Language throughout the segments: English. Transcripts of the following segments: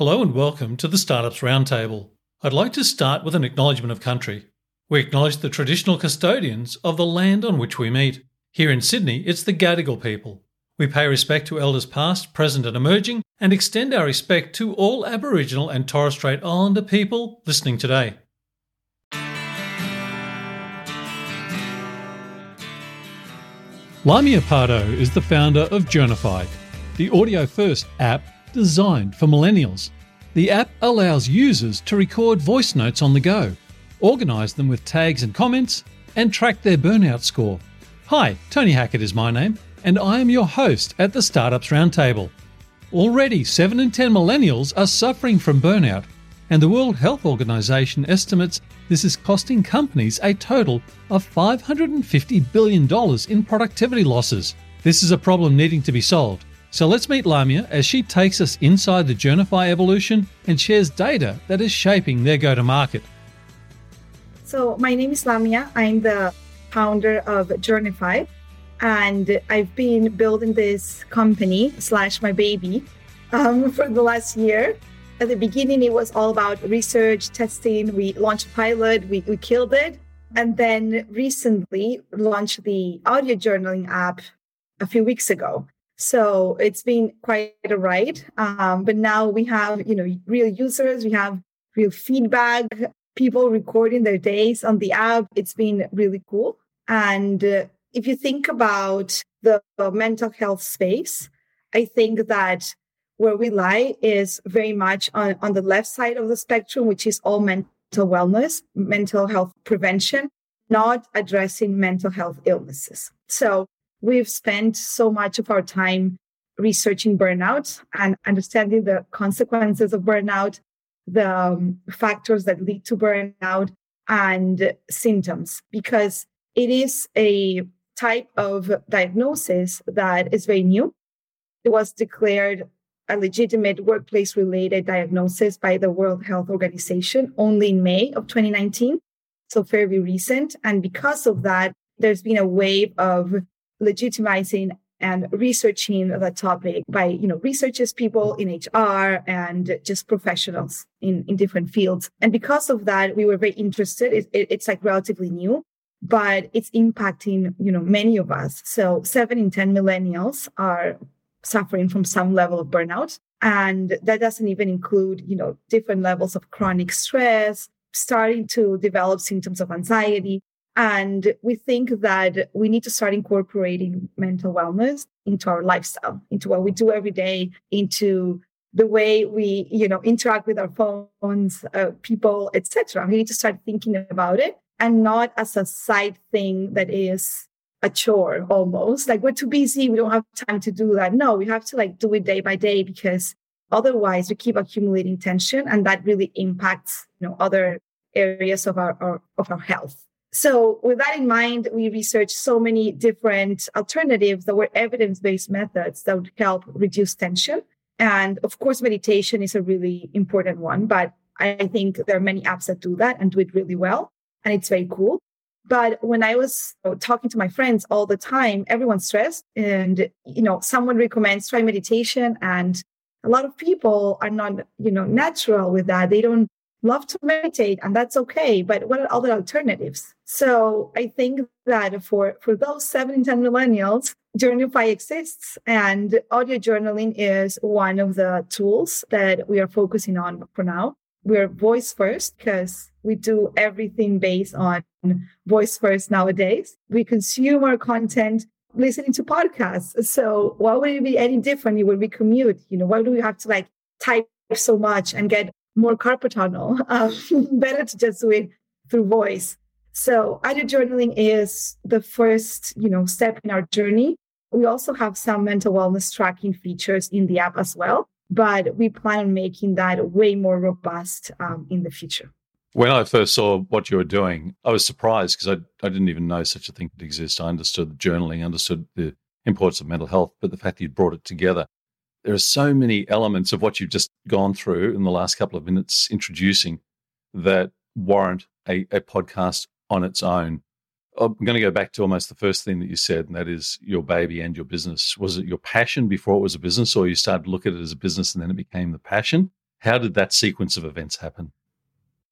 Hello and welcome to the Startups Roundtable. I'd like to start with an acknowledgement of country. We acknowledge the traditional custodians of the land on which we meet. Here in Sydney, it's the Gadigal people. We pay respect to elders past, present, and emerging, and extend our respect to all Aboriginal and Torres Strait Islander people listening today. Lamia Pardo is the founder of Journify, the audio first app designed for millennials. The app allows users to record voice notes on the go, organise them with tags and comments, and track their burnout score. Hi, Tony Hackett is my name, and I am your host at the Startups Roundtable. Already, 7 in 10 millennials are suffering from burnout, and the World Health Organization estimates this is costing companies a total of $550 billion in productivity losses. This is a problem needing to be solved. So let's meet Lamia as she takes us inside the Journify evolution and shares data that is shaping their go to market. So, my name is Lamia. I'm the founder of Journify, and I've been building this company slash my baby um, for the last year. At the beginning, it was all about research, testing. We launched a pilot, we, we killed it. And then recently launched the audio journaling app a few weeks ago. So it's been quite a ride. Um, but now we have, you know, real users, we have real feedback, people recording their days on the app. It's been really cool. And uh, if you think about the mental health space, I think that where we lie is very much on, on the left side of the spectrum, which is all mental wellness, mental health prevention, not addressing mental health illnesses. So we've spent so much of our time researching burnout and understanding the consequences of burnout, the um, factors that lead to burnout, and symptoms, because it is a type of diagnosis that is very new. It was declared a legitimate workplace related diagnosis by the World Health Organization only in May of 2019. So fairly recent. And because of that, there's been a wave of legitimizing and researching the topic by you know researchers people in hr and just professionals in, in different fields. And because of that we were very interested. It, it, it's like relatively new but it's impacting you know many of us. So 7 in 10 millennials are suffering from some level of burnout. And that doesn't even include you know different levels of chronic stress starting to develop symptoms of anxiety and we think that we need to start incorporating mental wellness into our lifestyle into what we do every day into the way we you know interact with our phones uh, people etc we need to start thinking about it and not as a side thing that is a chore almost. Like we're too busy. We don't have time to do that. No we have to like do it day by day because otherwise we keep accumulating tension and that really impacts you know other areas of our, our of our health so with that in mind we researched so many different alternatives that were evidence-based methods that would help reduce tension and of course meditation is a really important one but i think there are many apps that do that and do it really well and it's very cool but when I was talking to my friends all the time, everyone's stressed and, you know, someone recommends try meditation and a lot of people are not, you know, natural with that. They don't love to meditate and that's okay. But what are other alternatives? So I think that for, for those seven in 10 millennials, Journify exists and audio journaling is one of the tools that we are focusing on for now. We're voice first because we do everything based on voice first nowadays. We consume our content listening to podcasts. So why would it be any different when we commute? You know, why do we have to like type so much and get more carpal tunnel? Um, better to just do it through voice. So audio journaling is the first, you know, step in our journey. We also have some mental wellness tracking features in the app as well, but we plan on making that way more robust um, in the future. When I first saw what you were doing, I was surprised because I, I didn't even know such a thing could exist. I understood journaling, understood the importance of mental health, but the fact that you brought it together, there are so many elements of what you've just gone through in the last couple of minutes introducing that warrant a, a podcast on its own. I'm going to go back to almost the first thing that you said, and that is your baby and your business. Was it your passion before it was a business, or you started to look at it as a business and then it became the passion? How did that sequence of events happen?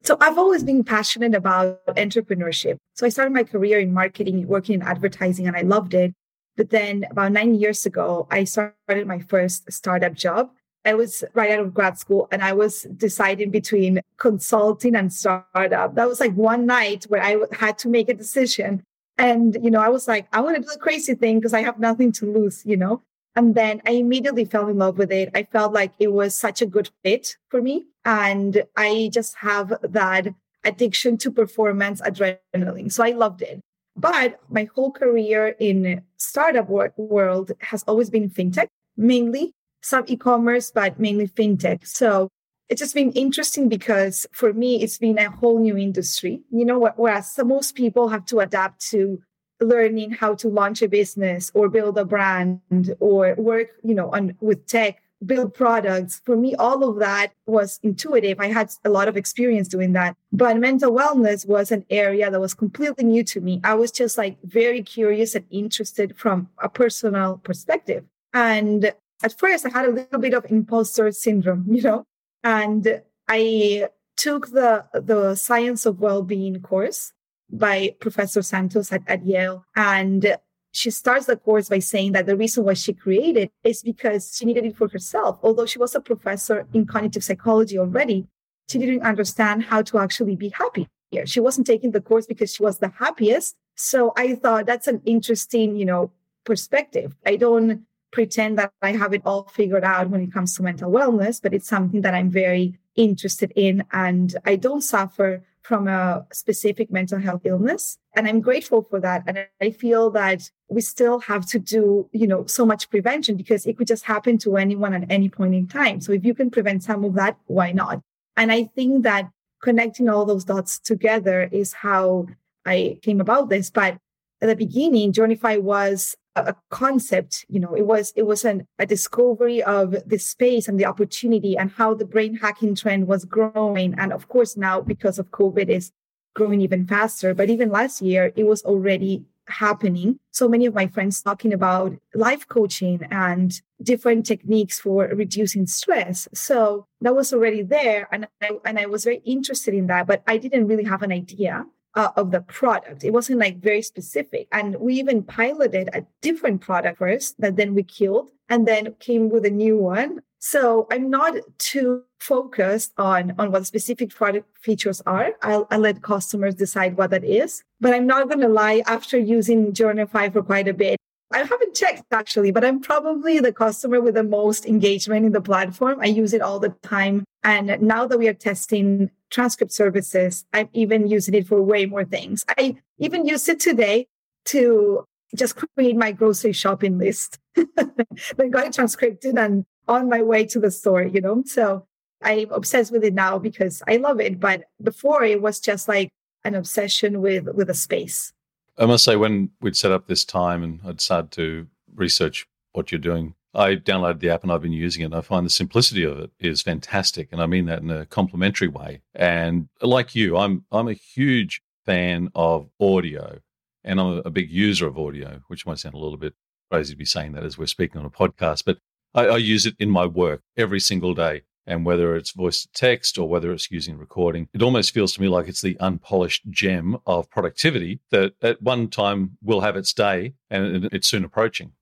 So I've always been passionate about entrepreneurship. So I started my career in marketing, working in advertising, and I loved it. But then about nine years ago, I started my first startup job. I was right out of grad school and I was deciding between consulting and startup. That was like one night where I had to make a decision. And, you know, I was like, I want to do the crazy thing because I have nothing to lose, you know? And then I immediately fell in love with it. I felt like it was such a good fit for me. And I just have that addiction to performance adrenaline. So I loved it. But my whole career in startup world has always been fintech, mainly some e-commerce, but mainly fintech. So it's just been interesting because for me, it's been a whole new industry. You know, whereas most people have to adapt to learning how to launch a business or build a brand or work, you know, on with tech, build products. For me, all of that was intuitive. I had a lot of experience doing that. But mental wellness was an area that was completely new to me. I was just like very curious and interested from a personal perspective. And at first I had a little bit of imposter syndrome, you know, and I took the the science of well-being course by Professor Santos at, at Yale. And she starts the course by saying that the reason why she created is because she needed it for herself. Although she was a professor in cognitive psychology already, she didn't understand how to actually be happy. She wasn't taking the course because she was the happiest. So I thought that's an interesting, you know, perspective. I don't pretend that I have it all figured out when it comes to mental wellness, but it's something that I'm very interested in. And I don't suffer from a specific mental health illness. And I'm grateful for that. And I feel that we still have to do, you know, so much prevention because it could just happen to anyone at any point in time. So if you can prevent some of that, why not? And I think that connecting all those dots together is how I came about this. But at the beginning, Journify was a concept you know it was it was an, a discovery of the space and the opportunity and how the brain hacking trend was growing. And of course now because of covid is growing even faster. But even last year it was already happening. So many of my friends talking about life coaching and different techniques for reducing stress. So that was already there and I, and I was very interested in that but i didn't really have an idea uh, of the product. It wasn't like very specific. And we even piloted a different product first that then we killed and then came with a new one. So I'm not too focused on, on what specific product features are. I'll, I'll let customers decide what that is. But I'm not going to lie, after using Journify for quite a bit, I haven't checked actually, but I'm probably the customer with the most engagement in the platform. I use it all the time. And now that we are testing transcript services, I'm even using it for way more things. I even use it today to just create my grocery shopping list. then got it transcripted and on my way to the store, you know? So I'm obsessed with it now because I love it. But before it was just like an obsession with with a space. I must say, when we'd set up this time and I'd started to research what you're doing, I downloaded the app and I've been using it. And I find the simplicity of it is fantastic, and I mean that in a complimentary way. And like you, I'm I'm a huge fan of audio, and I'm a big user of audio, which might sound a little bit crazy to be saying that as we're speaking on a podcast, but I, I use it in my work every single day. And whether it's voice to text or whether it's using recording, it almost feels to me like it's the unpolished gem of productivity that at one time will have its day and it's soon approaching.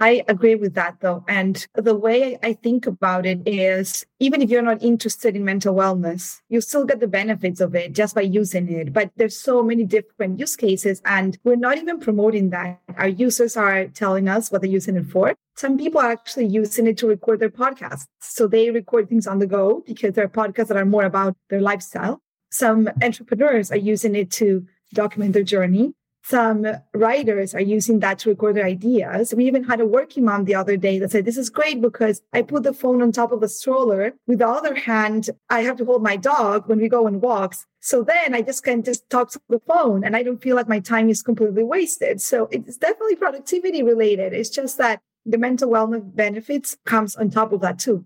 I agree with that though. And the way I think about it is even if you're not interested in mental wellness, you still get the benefits of it just by using it. But there's so many different use cases and we're not even promoting that. Our users are telling us what they're using it for. Some people are actually using it to record their podcasts. So they record things on the go because they're podcasts that are more about their lifestyle. Some entrepreneurs are using it to document their journey some writers are using that to record their ideas. We even had a working mom the other day that said, This is great because I put the phone on top of the stroller. With the other hand, I have to hold my dog when we go on walks. So then I just can just talk to the phone and I don't feel like my time is completely wasted. So it's definitely productivity related. It's just that the mental wellness benefits comes on top of that too.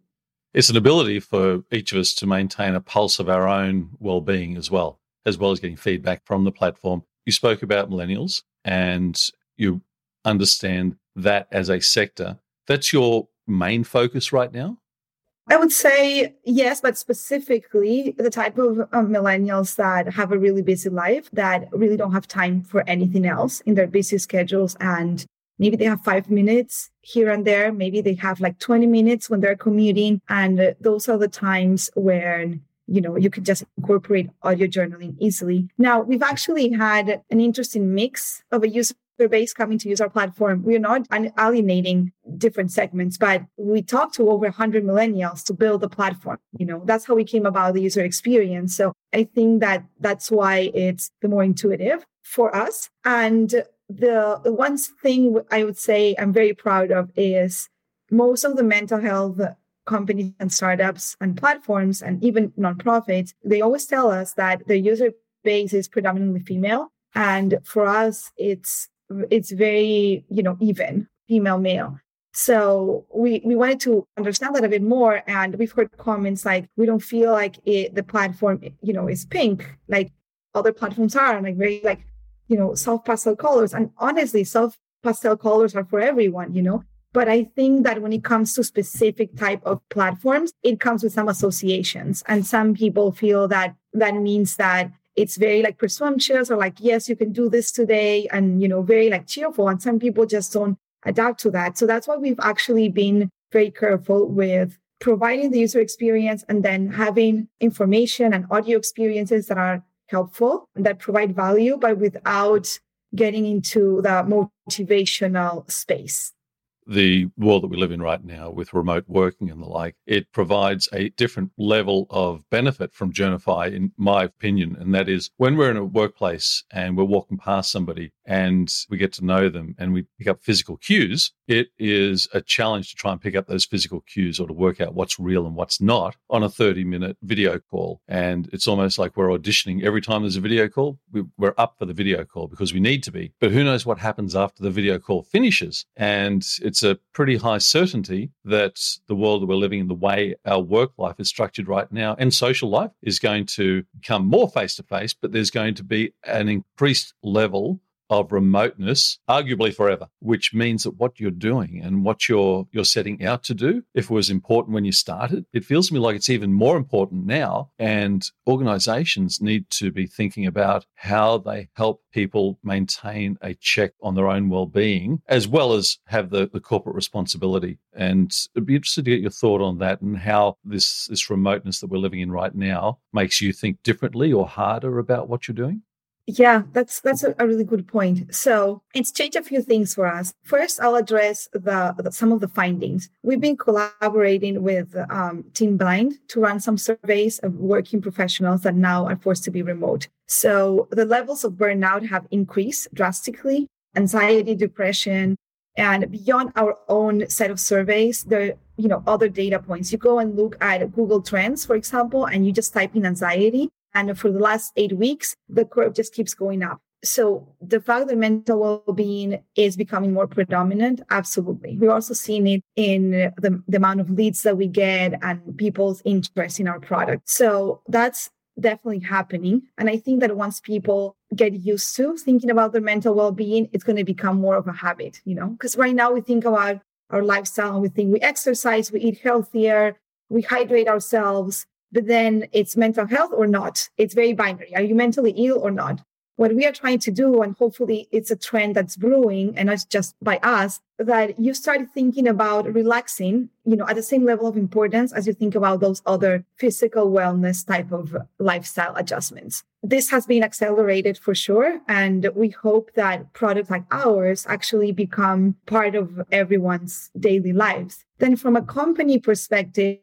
It's an ability for each of us to maintain a pulse of our own well-being as well, as well as getting feedback from the platform you spoke about millennials and you understand that as a sector. That's your main focus right now? I would say yes, but specifically the type of um, millennials that have a really busy life that really don't have time for anything else in their busy schedules. And maybe they have five minutes here and there. Maybe they have like 20 minutes when they're commuting. And those are the times where you know you can just incorporate audio journaling easily now we've actually had an interesting mix of a user base coming to use our platform. We're not alienating different segments, but we talked to over 100 millennials to build the platform. You know, that's how we came about the user experience. So I think that that's why it's the more intuitive for us. And the one thing I would say I'm very proud of is most of the mental health companies and startups and platforms and even nonprofits, they always tell us that their user base is predominantly female. And for us, it's it's very, you know, even female male. So we we wanted to understand that a bit more, and we've heard comments like we don't feel like it, the platform, you know, is pink like other platforms are, like very like you know soft pastel colors. And honestly, soft pastel colors are for everyone, you know. But I think that when it comes to specific type of platforms, it comes with some associations, and some people feel that that means that it's very like presumptuous or like yes you can do this today and you know very like cheerful. And some people just don't adapt to that. So that's why we've actually been very careful with providing the user experience and then having information and audio experiences that are helpful and that provide value but without getting into the motivational space the world that we live in right now with remote working and the like, it provides a different level of benefit from Journify, in my opinion. And that is when we're in a workplace and we're walking past somebody and we get to know them and we pick up physical cues, it is a challenge to try and pick up those physical cues or to work out what's real and what's not on a 30 minute video call. And it's almost like we're auditioning every time there's a video call. We're up for the video call because we need to be. But who knows what happens after the video call finishes? And it's a pretty high certainty that the world that we're living in, the way our work life is structured right now, and social life is going to become more face to face, but there's going to be an increased level of remoteness, arguably forever, which means that what you're doing and what you're you're setting out to do, if it was important when you started, it feels to me like it's even more important now. And organizations need to be thinking about how they help people maintain a check on their own well-being, as well as have the, the corporate responsibility. And it'd be interested to get your thought on that and how this this remoteness that we're living in right now makes you think differently or harder about what you're doing. Yeah, that's that's a, really good point. So it's changed a few things for us. First, I'll address the, the some of the findings. We've been collaborating with um, Team Blind to run some surveys of working professionals that now are forced to be remote. So the levels of burnout have increased drastically. Anxiety, depression, and beyond our own set of surveys, there you know other data points. You go and look at Google Trends, for example, and you just type in anxiety, and for the last eight weeks, the curve just keeps going up. So the fact that mental well-being is becoming more predominant, absolutely. We're also seeing it in the, the amount of leads that we get and people's interest in our product. So that's definitely happening. And I think that once people get used to thinking about their mental well-being, it's going to become more of a habit, you know, because right now we think about our lifestyle and we think we exercise, we eat healthier, we hydrate ourselves, but then it's mental health or not. It's very binary. Are you mentally ill or not? What we are trying to do, and hopefully it's a trend that's brewing and not just by us, that you start thinking about relaxing, you know, at the same level of importance as you think about those other physical wellness type of lifestyle adjustments. This has been accelerated for sure. And we hope that products like ours actually become part of everyone's daily lives. Then from a company perspective,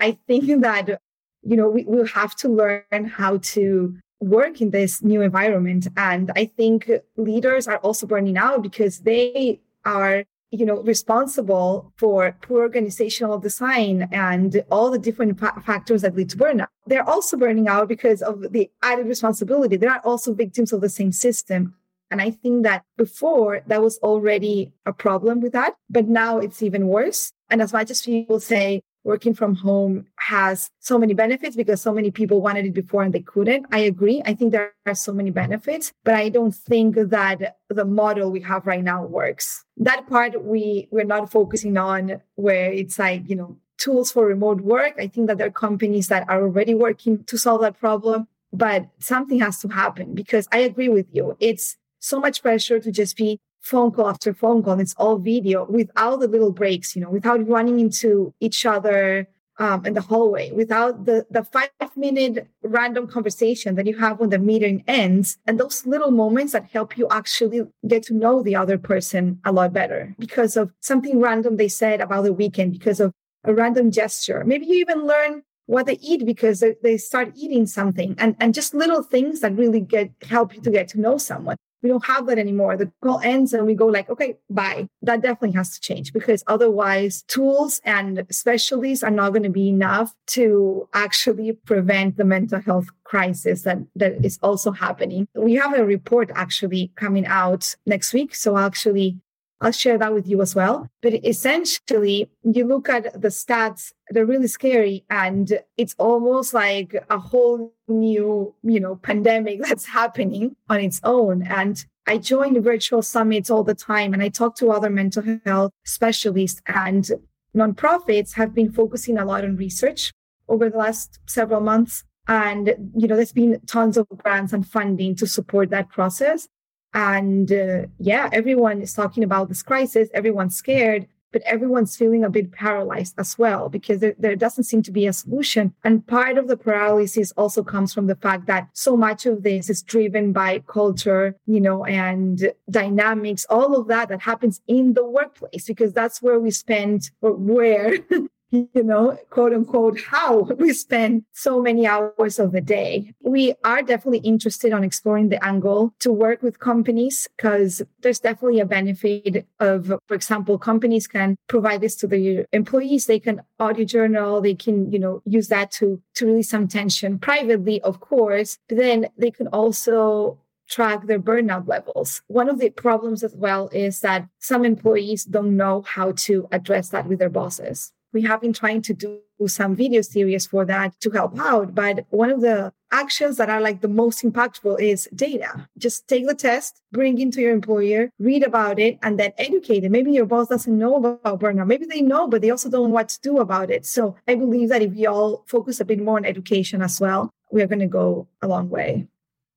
I think that you know, we will have to learn how to work in this new environment. And I think leaders are also burning out because they are, you know, responsible for poor organizational design and all the different fa- factors that lead to burnout. They're also burning out because of the added responsibility. They are also victims of the same system. And I think that before that was already a problem with that, but now it's even worse. And as much as people say, working from home has so many benefits because so many people wanted it before and they couldn't. I agree. I think there are so many benefits, but I don't think that the model we have right now works. That part we we're not focusing on where it's like, you know, tools for remote work. I think that there are companies that are already working to solve that problem, but something has to happen because I agree with you. It's so much pressure to just be phone call after phone call. It's all video without the little breaks, you know, without running into each other um, in the hallway, without the, the five minute random conversation that you have when the meeting ends, and those little moments that help you actually get to know the other person a lot better because of something random they said about the weekend, because of a random gesture. Maybe you even learn what they eat because they start eating something and, and just little things that really get help you to get to know someone we don't have that anymore. The call ends and we go like, okay, bye. That definitely has to change because otherwise tools and specialties are not going to be enough to actually prevent the mental health crisis that, that is also happening. We have a report actually coming out next week. So actually I'll share that with you as well. But essentially, you look at the stats, they're really scary. And it's almost like a whole new, you know, pandemic that's happening on its own. And I join virtual summits all the time and I talk to other mental health specialists and nonprofits have been focusing a lot on research over the last several months. And, you know, there's been tons of grants and funding to support that process. And uh, yeah, everyone is talking about this crisis. Everyone's scared, but everyone's feeling a bit paralyzed as well because there, there doesn't seem to be a solution. And part of the paralysis also comes from the fact that so much of this is driven by culture, you know, and dynamics, all of that that happens in the workplace because that's where we spend or where you know, quote unquote, how we spend so many hours of the day. We are definitely interested on exploring the angle to work with companies because there's definitely a benefit of, for example, companies can provide this to their employees. They can audio journal. They can, you know, use that to, to release some tension privately, of course. But then they can also track their burnout levels. One of the problems as well is that some employees don't know how to address that with their bosses we have been trying to do some video series for that to help out. But one of the actions that are like the most impactful is data. Just take the test, bring it to your employer, read about it, and then educate it. Maybe your boss doesn't know about burnout. Maybe they know, but they also don't know what to do about it. So I believe that if we all focus a bit more on education as well, we are going to go a long way.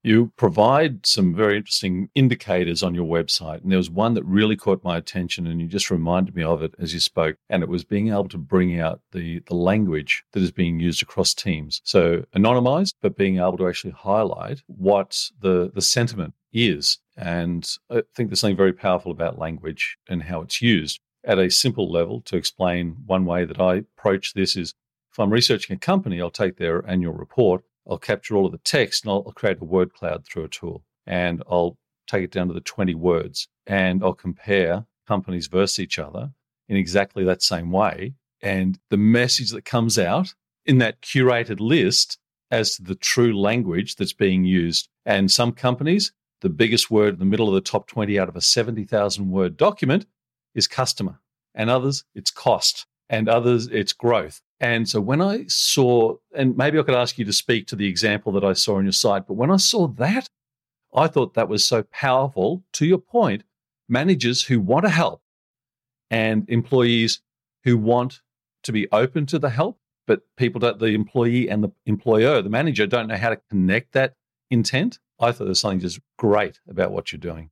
You provide some very interesting indicators on your website. And there was one that really caught my attention, and you just reminded me of it as you spoke. And it was being able to bring out the, the language that is being used across teams. So anonymized, but being able to actually highlight what the, the sentiment is. And I think there's something very powerful about language and how it's used. At a simple level, to explain one way that I approach this is if I'm researching a company, I'll take their annual report I'll capture all of the text and I'll, I'll create a word cloud through a tool. And I'll take it down to the 20 words and I'll compare companies versus each other in exactly that same way. And the message that comes out in that curated list as to the true language that's being used. And some companies, the biggest word in the middle of the top 20 out of a 70,000 word document is customer. And others, it's cost. And others, it's growth. And so when I saw, and maybe I could ask you to speak to the example that I saw on your site, but when I saw that, I thought that was so powerful. To your point, managers who want to help and employees who want to be open to the help, but people don't, the employee and the employer, the manager don't know how to connect that intent. I thought there's something just great about what you're doing.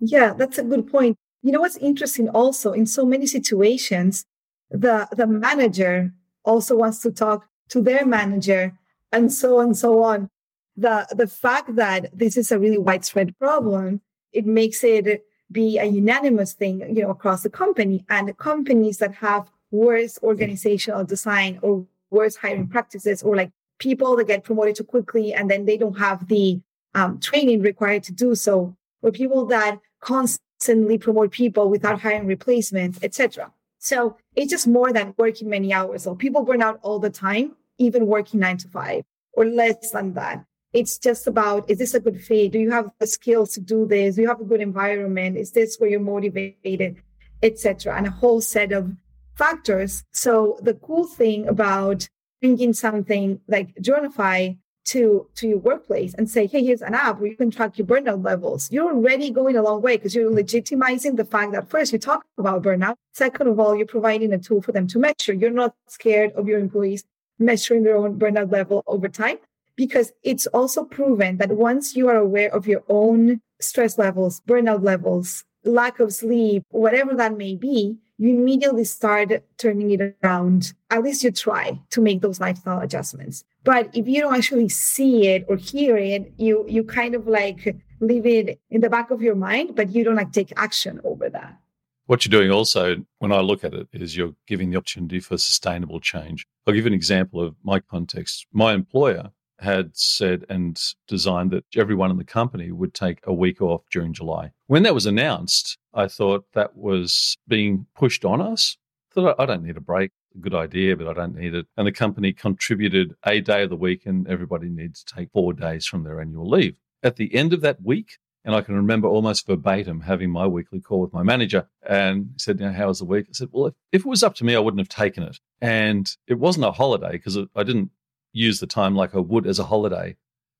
Yeah, that's a good point. You know what's interesting also in so many situations, the the manager also wants to talk to their manager and so on and so on. The the fact that this is a really widespread problem it makes it be a unanimous thing you know across the company. And companies that have worse organizational design or worse hiring practices or like people that get promoted too quickly and then they don't have the um, training required to do so or people that constantly promote people without hiring replacements etc so it's just more than working many hours. So people burn out all the time, even working nine to five or less than that. It's just about, is this a good fit? Do you have the skills to do this? Do you have a good environment? Is this where you're motivated, etc. And a whole set of factors. So the cool thing about bringing something like Journify to to your workplace and say, hey, here's an app where you can track your burnout levels, you're already going a long way because you're legitimizing the fact that first you talk about burnout. Second of all, you're providing a tool for them to measure. You're not scared of your employees measuring their own burnout level over time because it's also proven that once you are aware of your own stress levels, burnout levels, lack of sleep, whatever that may be, you immediately start turning it around. At least you try to make those lifestyle adjustments. But if you don't actually see it or hear it, you you kind of like leave it in the back of your mind, but you don't like take action over that. What you're doing also, when I look at it, is you're giving the opportunity for sustainable change. I'll give an example of my context. My employer had said and designed that everyone in the company would take a week off during July. When that was announced, I thought that was being pushed on us. I thought, I don't need a break. Good idea, but I don't need it. And the company contributed a day of the week, and everybody needs to take four days from their annual leave. At the end of that week, and I can remember almost verbatim having my weekly call with my manager. And he said, you know, how was the week? I said, well, if, if, it was up to me, I wouldn't have taken it. And it wasn't a holiday because I didn't use the time like I would as a holiday.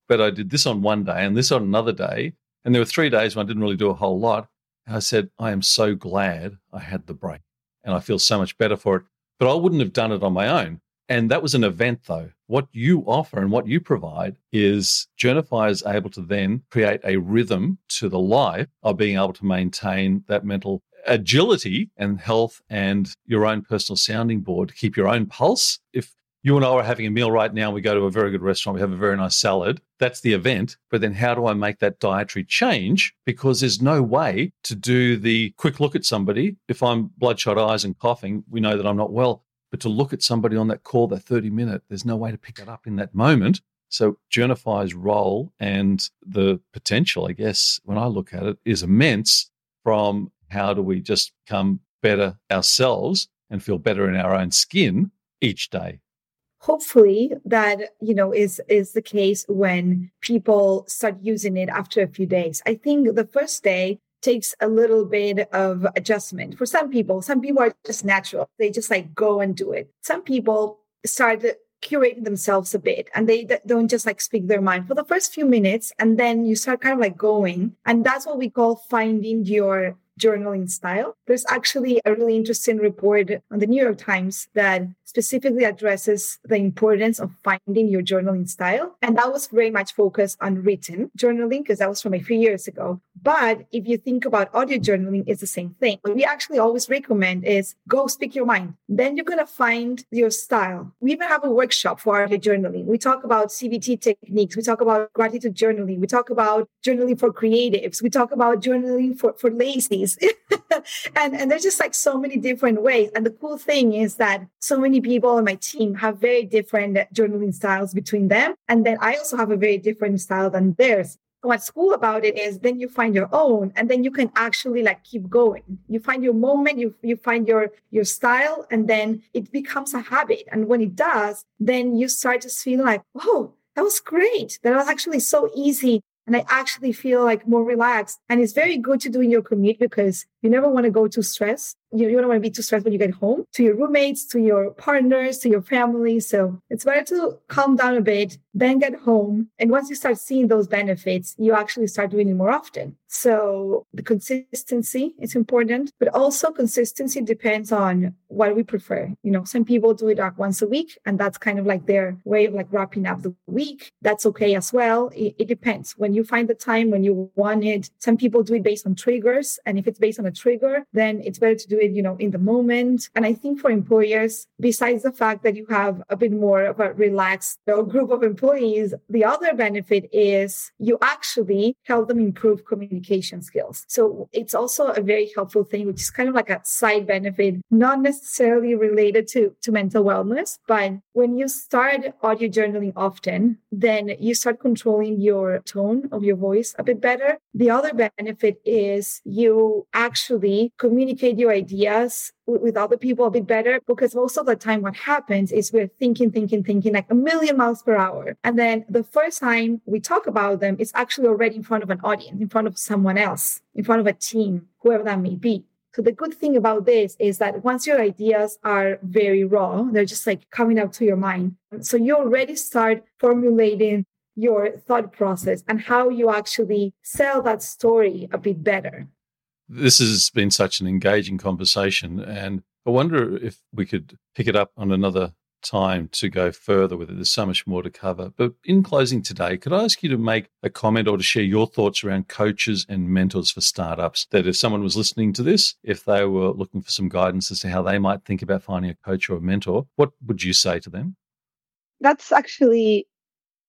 But I did this on one day and this on another day. And there were three days when I didn't really do a whole lot. I said, I am so glad I had the break and I feel so much better for it. But I wouldn't have done it on my own. And that was an event, though. What you offer and what you provide is Journify is able to then create a rhythm to the life of being able to maintain that mental agility and health and your own personal sounding board to keep your own pulse. If you and I are having a meal right now. We go to a very good restaurant. We have a very nice salad. That's the event. But then how do I make that dietary change? Because there's no way to do the quick look at somebody. If I'm bloodshot eyes and coughing, we know that I'm not well. But to look at somebody on that call, that 30 minute, there's no way to pick it up in that moment. So Journify's role and the potential, I guess, when I look at it, is immense from how do we just become better ourselves and feel better in our own skin each day hopefully that you know is is the case when people start using it after a few days. I think the first day takes a little bit of adjustment. For some people some people are just natural. They just like go and do it. Some people start curating themselves a bit and they don't just like speak their mind for the first few minutes and then you start kind of like going. And that's what we call finding your journaling style. There's actually a really interesting report on the New York Times that specifically addresses the importance of finding your journaling style. And that was very much focused on written journaling because that was from a few years ago. But if you think about audio journaling, it's the same thing. What we actually always recommend is go speak your mind. Then you're going to find your style. We even have a workshop for audio journaling. We talk about CBT techniques. We talk about gratitude journaling. We talk about journaling for creatives. We talk about journaling for, for lazy and, and there's just like so many different ways. And the cool thing is that so many people on my team have very different journaling styles between them. And then I also have a very different style than theirs what's cool about it is then you find your own and then you can actually like keep going. You find your moment you you find your your style and then it becomes a habit. And when it does then you start to feel like oh that was great. That was actually so easy. And I actually feel like more relaxed. And it's very good to do in your commute because you never want to go too stressed. You, you don't want to be too stressed when you get home to your roommates, to your partners, to your family. So it's better to calm down a bit, then get home. And once you start seeing those benefits, you actually start doing it more often. So the consistency is important, but also consistency depends on what we prefer. You know, some people do it like once a week, and that's kind of like their way of like wrapping up the week. That's okay as well. It, it depends. When you find the time, when you want it, some people do it based on triggers. And if it's based on a trigger, then it's better to do it, you know, in the moment. And I think for employers, besides the fact that you have a bit more of a relaxed you know, group of employees, the other benefit is you actually help them improve communication skills. So it's also a very helpful thing, which is kind of like a side benefit, not necessarily related to, to mental wellness. But when you start audio journaling often, then you start controlling your tone of your voice a bit better. The other benefit is you actually communicate your ideas with other people a bit better because most of the time what happens is we're thinking thinking thinking like a million miles per hour. And then the first time we talk about them it's actually already in front of an audience in front of someone else in front of a team whoever that may be. So the good thing about this is that once your ideas are very raw they're just like coming out to your mind. So you already start formulating your thought process and how you actually sell that story a bit better. This has been such an engaging conversation. And I wonder if we could pick it up on another time to go further with it. There's so much more to cover. But in closing today, could I ask you to make a comment or to share your thoughts around coaches and mentors for startups? That if someone was listening to this, if they were looking for some guidance as to how they might think about finding a coach or a mentor, what would you say to them? That's actually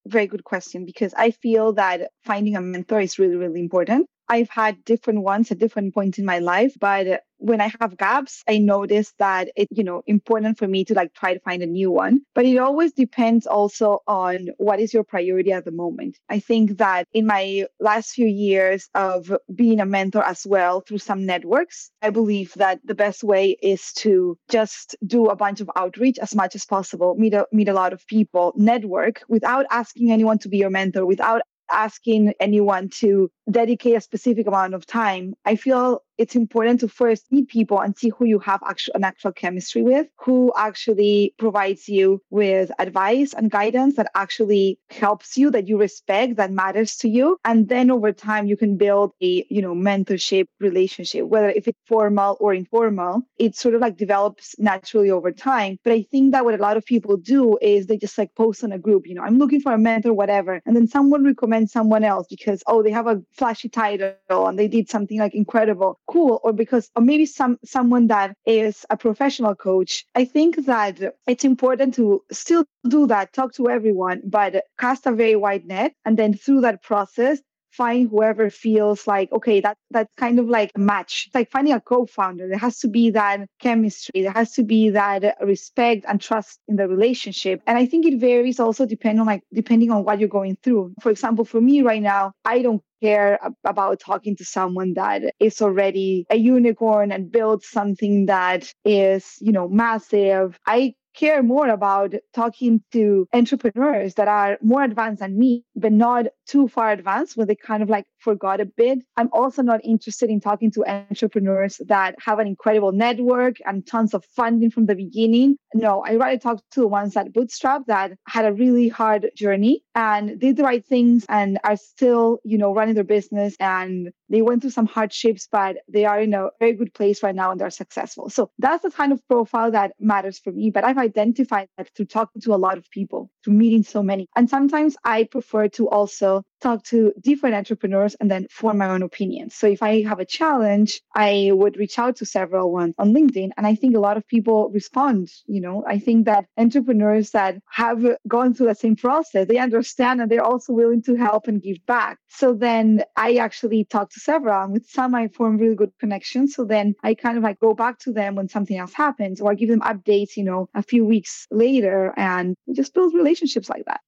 a very good question because I feel that finding a mentor is really, really important. I've had different ones at different points in my life, but when I have gaps, I notice that it's, you know, important for me to like try to find a new one. But it always depends also on what is your priority at the moment. I think that in my last few years of being a mentor as well through some networks, I believe that the best way is to just do a bunch of outreach as much as possible, meet a, meet a lot of people, network without asking anyone to be your mentor, without asking anyone to dedicate a specific amount of time. I feel it's important to first meet people and see who you have actual, an actual chemistry with, who actually provides you with advice and guidance that actually helps you, that you respect, that matters to you. And then over time, you can build a, you know, mentorship relationship, whether if it's formal or informal, it sort of like develops naturally over time. But I think that what a lot of people do is they just like post on a group, you know, I'm looking for a mentor, whatever. And then someone recommends someone else because, oh, they have a flashy title and they did something like incredible cool or because or maybe some someone that is a professional coach i think that it's important to still do that talk to everyone but cast a very wide net and then through that process find whoever feels like okay that that's kind of like a match. It's like finding a co-founder. There has to be that chemistry. There has to be that respect and trust in the relationship. And i think it varies also depending on like depending on what you're going through. For example for me right now i don't care about talking to someone that is already a unicorn and builds something that is you know massive. I care more about talking to entrepreneurs that are more advanced than me, but not too far advanced where they kind of like forgot a bit. I'm also not interested in talking to entrepreneurs that have an incredible network and tons of funding from the beginning. No, I rather talk to the ones that bootstrap that had a really hard journey and did the right things and are still, you know, running their business and they went through some hardships, but they are in a very good place right now and they're successful. So that's the kind of profile that matters for me. But I've identified that through talking to a lot of people, through meeting so many. And sometimes I prefer to also talk to different entrepreneurs and then form my own opinions. So if I have a challenge, I would reach out to several ones on LinkedIn. And I think a lot of people respond. You know, I think that entrepreneurs that have gone through the same process, they understand and they're also willing to help and give back. So then I actually talk to several and with some I form really good connections. So then I kind of like go back to them when something else happens or I give them updates, you know, a few weeks later and we just build relationships like that.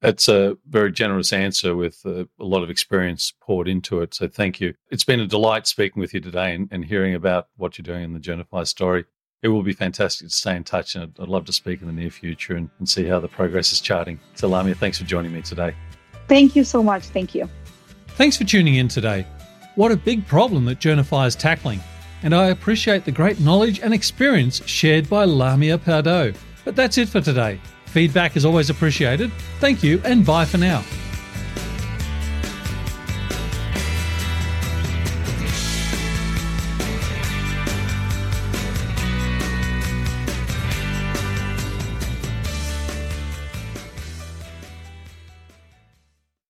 That's a very generous answer with a, a, lot of experience poured into it. So thank you. It's been a delight speaking with you today and, and hearing about what you're doing in the Journify story. It will be fantastic to stay in touch and I'd, I'd love to speak in the near future and, and, see how the progress is charting. So Lamia, thanks for joining me today. Thank you so much. Thank you. Thanks for tuning in today. What a big problem that Journify is tackling. And I appreciate the great knowledge and experience shared by Lamia Pardo. But that's it for today. Feedback is always appreciated. Thank you and bye for now.